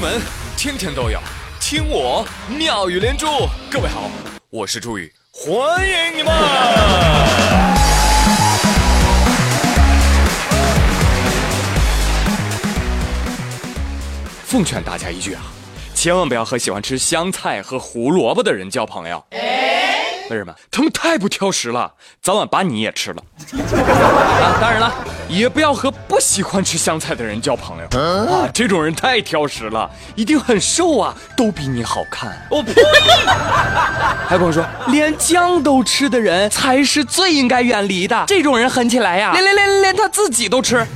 闻天天都有，听我妙语连珠。各位好，我是朱宇，欢迎你们！奉劝大家一句啊，千万不要和喜欢吃香菜和胡萝卜的人交朋友。为什么？他们太不挑食了，早晚把你也吃了。啊，当然了，也不要和不喜欢吃香菜的人交朋友啊，这种人太挑食了，一定很瘦啊，都比你好看。我呸！还跟我说，连姜都吃的人才是最应该远离的，这种人狠起来呀，连连连连他自己都吃。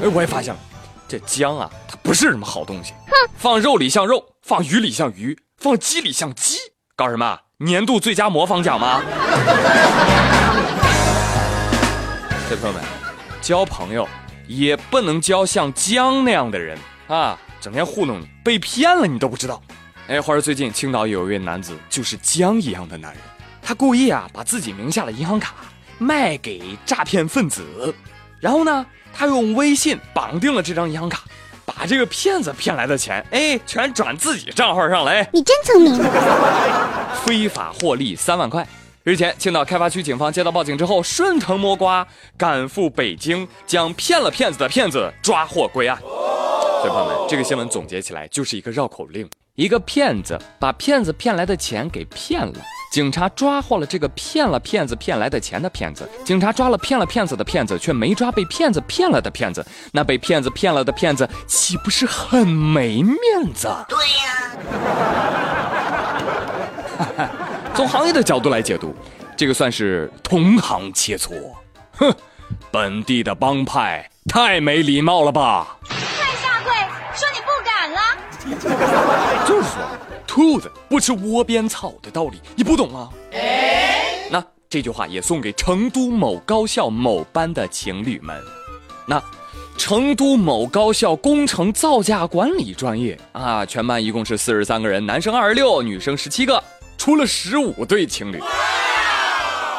哎，我也发现了，这姜啊，它不是什么好东西。哼放肉里像肉，放鱼里像鱼。放鸡里像鸡，搞什么？年度最佳模仿奖吗？小朋友们，交朋友也不能交像姜那样的人啊！整天糊弄你，被骗了你都不知道。哎，话说最近青岛有一位男子，就是姜一样的男人，他故意啊把自己名下的银行卡卖给诈骗分子，然后呢，他用微信绑定了这张银行卡。把这个骗子骗来的钱，哎，全转自己账号上来。你真聪明。非法获利三万块。日前，青岛开发区警方接到报警之后，顺藤摸瓜赶赴北京，将骗了骗子的骗子抓获归案。小朋友们，这个新闻总结起来就是一个绕口令：一个骗子把骗子骗来的钱给骗了。警察抓获了这个骗了骗子骗来的钱的骗子，警察抓了骗了骗子的骗子，却没抓被骗子骗了的骗子。那被骗子骗了的骗子岂不是很没面子？对呀。从行业的角度来解读，这个算是同行切磋。哼，本地的帮派太没礼貌了吧？快下跪，说你不敢了。兔子不吃窝边草的道理，你不懂吗？那这句话也送给成都某高校某班的情侣们。那成都某高校工程造价管理专业啊，全班一共是四十三个人，男生二十六，女生十七个，出了十五对情侣，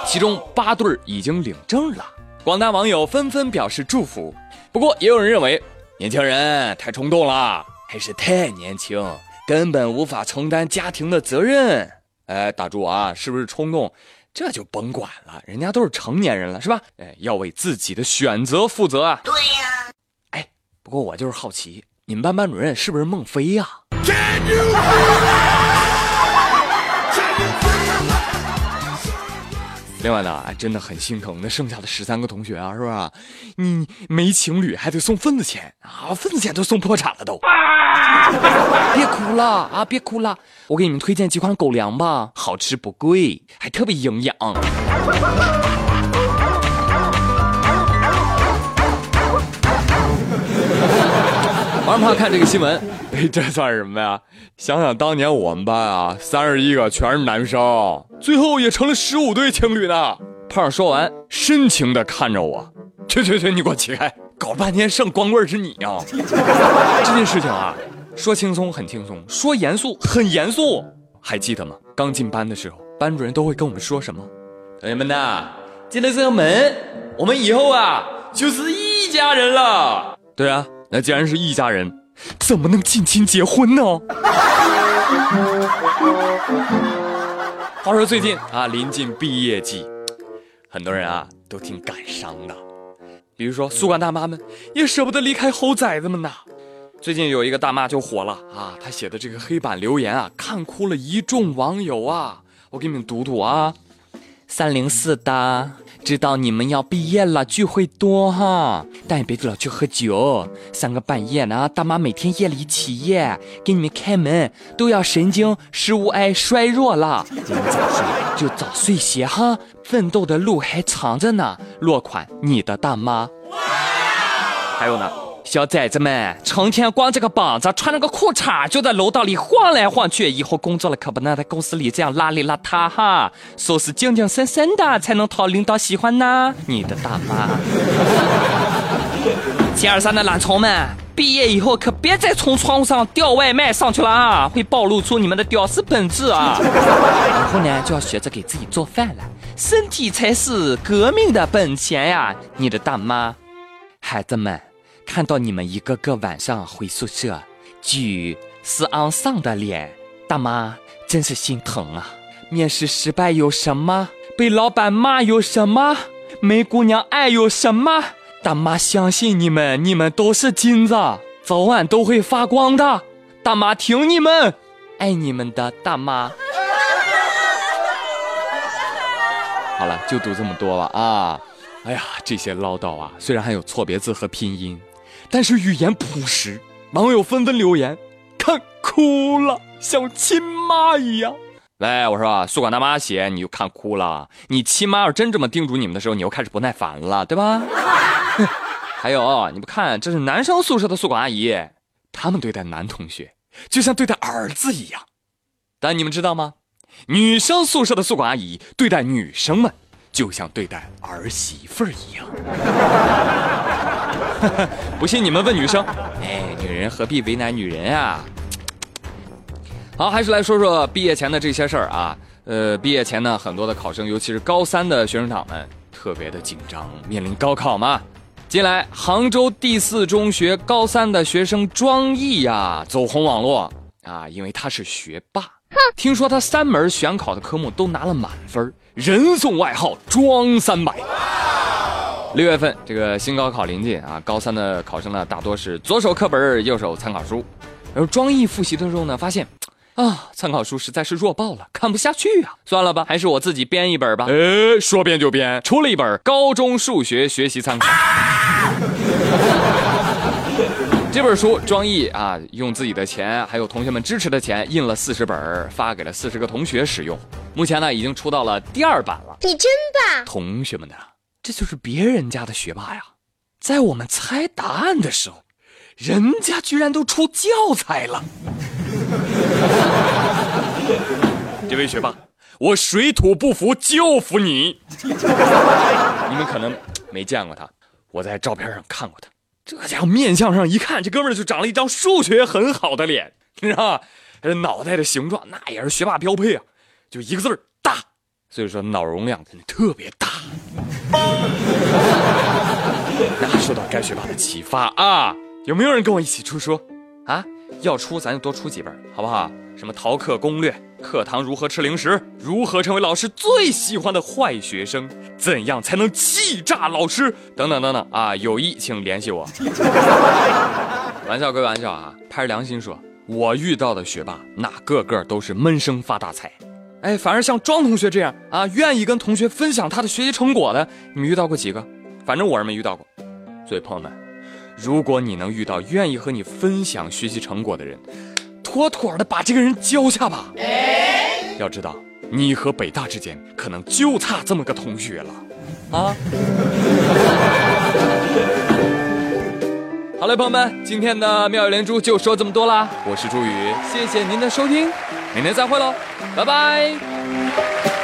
其中八对已经领证了。广大网友纷纷表示祝福。不过也有人认为，年轻人太冲动了，还是太年轻。根本无法承担家庭的责任，哎，打住啊！是不是冲动？这就甭管了，人家都是成年人了，是吧？哎，要为自己的选择负责啊！对呀。哎，不过我就是好奇，你们班班主任是不是孟非呀？另外呢，哎，真的很心疼那剩下的十三个同学啊，是吧？你没情侣还得送份子钱啊，份子钱都送破产了都。别哭了啊，别哭了，我给你们推荐几款狗粮吧，好吃不贵，还特别营养。王胖看这个新闻，哎，这算什么呀？想想当年我们班啊，三十一个全是男生，最后也成了十五对情侣呢。胖说完，深情的看着我，去去去，你给我起开！搞半天剩光棍是你啊！这件事情啊，说轻松很轻松，说严肃很严肃。还记得吗？刚进班的时候，班主任都会跟我们说什么？同学们呐，进了这个门，我们以后啊就是一家人了。对啊。那既然是一家人，怎么能近亲结婚呢？话说最近啊，临近毕业季，很多人啊都挺感伤的。比如说宿管大妈们也舍不得离开猴崽子们呐。最近有一个大妈就火了啊，她写的这个黑板留言啊，看哭了一众网友啊。我给你们读读啊，三零四的。知道你们要毕业了，聚会多哈，但也别老去喝酒。三个半夜呢，大妈每天夜里起夜给你们开门，都要神经食物癌衰弱了。你们早睡就早睡些哈，奋斗的路还长着呢。落款你的大妈。还有呢。小崽子们成天光着个膀子，穿着个裤衩就在楼道里晃来晃去。以后工作了可不能在公司里这样邋里邋遢哈，收拾精精神神的才能讨领导喜欢呢。你的大妈，七二三的懒虫们，毕业以后可别再从窗户上吊外卖上去了啊，会暴露出你们的屌丝本质啊。以后呢就要学着给自己做饭了，身体才是革命的本钱呀。你的大妈，孩子们。看到你们一个个晚上回宿舍，举死昂丧的脸，大妈真是心疼啊！面试失败有什么？被老板骂有什么？没姑娘爱有什么？大妈相信你们，你们都是金子，早晚都会发光的。大妈挺你们，爱你们的大妈。好了，就读这么多吧啊！哎呀，这些唠叨啊，虽然还有错别字和拼音，但是语言朴实。网友纷纷留言，看哭了，像亲妈一样。来，我说，宿管大妈写你就看哭了，你亲妈要真这么叮嘱你们的时候，你又开始不耐烦了，对吧？还有，你不看，这是男生宿舍的宿管阿姨，他们对待男同学就像对待儿子一样，但你们知道吗？女生宿舍的宿管阿姨对待女生们，就像对待儿媳妇儿一样。不信你们问女生，哎，女人何必为难女人啊？好，还是来说说毕业前的这些事儿啊。呃，毕业前呢，很多的考生，尤其是高三的学生党们，特别的紧张，面临高考嘛。近来，杭州第四中学高三的学生庄毅呀，走红网络啊，因为他是学霸。听说他三门选考的科目都拿了满分，人送外号“庄三百”。六月份，这个新高考临近啊，高三的考生呢，大多是左手课本，右手参考书。而庄毅复习的时候呢，发现啊，参考书实在是弱爆了，看不下去啊，算了吧，还是我自己编一本吧。哎，说编就编，出了一本高中数学学习参考。这本书，庄毅啊，用自己的钱，还有同学们支持的钱，印了四十本，发给了四十个同学使用。目前呢，已经出到了第二版了。你真棒！同学们呢，这就是别人家的学霸呀，在我们猜答案的时候，人家居然都出教材了。这位学霸，我水土不服就服你。你们可能没见过他，我在照片上看过他。这家伙面相上一看，这哥们儿就长了一张数学很好的脸，你知道吗？这脑袋的形状那也是学霸标配啊，就一个字儿大，所以说脑容量肯定特别大。那受到该学霸的启发啊，有没有人跟我一起出书啊？要出咱就多出几本，好不好？什么逃课攻略？课堂如何吃零食？如何成为老师最喜欢的坏学生？怎样才能气炸老师？等等等等啊！有意请联系我。玩笑归玩笑啊，拍着良心说，我遇到的学霸那个个都是闷声发大财。哎，反而像庄同学这样啊，愿意跟同学分享他的学习成果的，你们遇到过几个？反正我是没遇到过。所以朋友们，如果你能遇到愿意和你分享学习成果的人，妥妥的把这个人交下吧。要知道，你和北大之间可能就差这么个同学了，啊！好嘞，朋友们，今天的妙语连珠就说这么多啦。我是朱宇，谢谢您的收听，明天再会喽，拜拜。